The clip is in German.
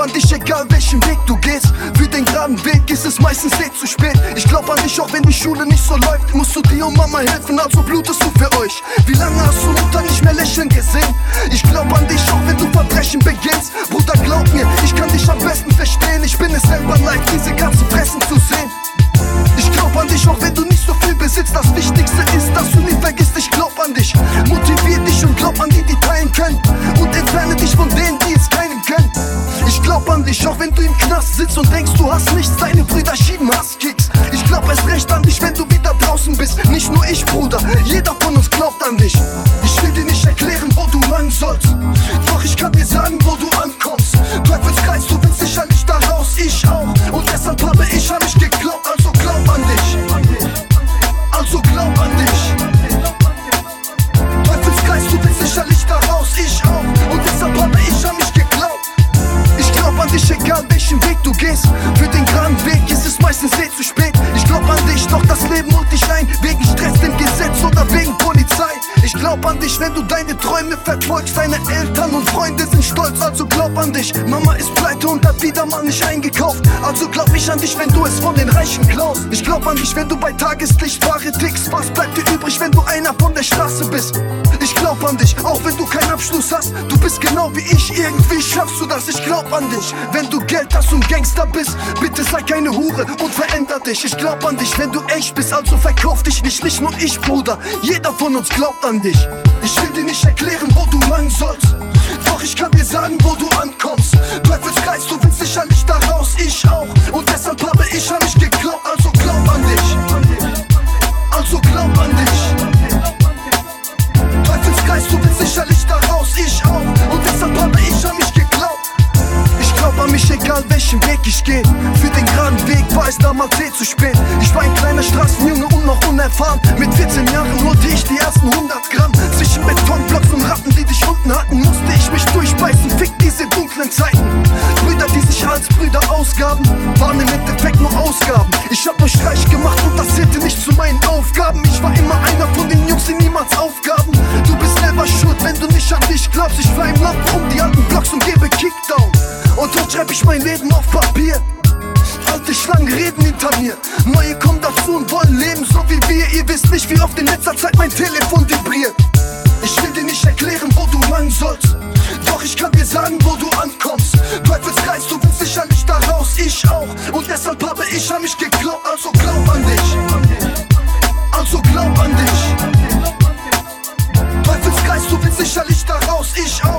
an dich, egal welchen Weg du gehst. Für den geraden Weg ist es meistens eh zu spät. Ich glaub an dich, auch wenn die Schule nicht so läuft. Musst du dir und Mama helfen, also blutest du für euch. Wie lange hast du Mutter nicht mehr lächeln gesehen? Ich glaub dich, auch wenn du im Knast sitzt und denkst, du hast nichts. Deine Brüder schieben Hasskicks. Ich glaub erst recht an dich, wenn du wieder draußen bist. Nicht nur ich, Bruder, jeder von uns glaubt an dich. Ich will dir nicht erklären, wo du lang sollst. Doch ich kann dir sagen, wo du ankommst. Teufelskreis, du willst sicherlich da raus, ich auch. Und deshalb habe ich an mich geglaubt, glaub an dich, doch das Leben holt dich ein. Wegen Stress, dem Gesetz oder wegen Polizei. Ich glaub an dich, wenn du deine Träume verfolgst. Deine Eltern und Freunde sind stolz, also glaub an dich. Mama ist pleite und hat wieder mal nicht eingekauft. Also glaub ich an dich, wenn du es von den Reichen klaust. Ich glaub an dich, wenn du bei Tageslicht Ware tickst. Was bleibt dir übrig, wenn du einer von der Straße bist? Ich glaub an dich, auch wenn du keinen Abschluss hast. Du bist genau wie ich, irgendwie schaffst du das. Ich glaub an dich, wenn du Geld hast und Gangster bist. Bitte sei keine Hure und veränder dich. Ich glaub an dich, wenn du echt bist, also verkauf dich nicht. Nicht nur ich, Bruder, jeder von uns glaubt an dich. Ich will dir nicht erklären, wo du lang sollst. Doch ich kann dir sagen, wo du ankommst. Welchen Weg ich geh. Für den geraden Weg war es damals eh zu spät. Ich war ein kleiner Straßenjunge und noch unerfahren. Mit 14 Jahren holte ich die ersten 100 Gramm. Zwischen Betonblocks und Ratten, die dich unten hatten, musste ich mich durchbeißen. Fick diese dunklen Zeiten. Brüder, die sich als Brüder ausgaben, waren im Endeffekt nur Ausgaben. Ich hab nur Streich gemacht und das zählte nicht zu meinen Aufgaben. Ich war immer einer von den Jungs, Und dort schreib ich mein Leben auf Papier. Alte Schlangen reden hinter mir. Neue kommen dazu und wollen leben, so wie wir. Ihr wisst nicht, wie oft in letzter Zeit mein Telefon vibriert. Ich will dir nicht erklären, wo du lang sollst. Doch ich kann dir sagen, wo du ankommst. Teufelskreis, du willst sicherlich da raus, ich auch. Und deshalb habe ich an mich geglaubt, also glaub an dich. Also glaub an dich. Teufelskreis, du willst sicherlich da raus, ich auch.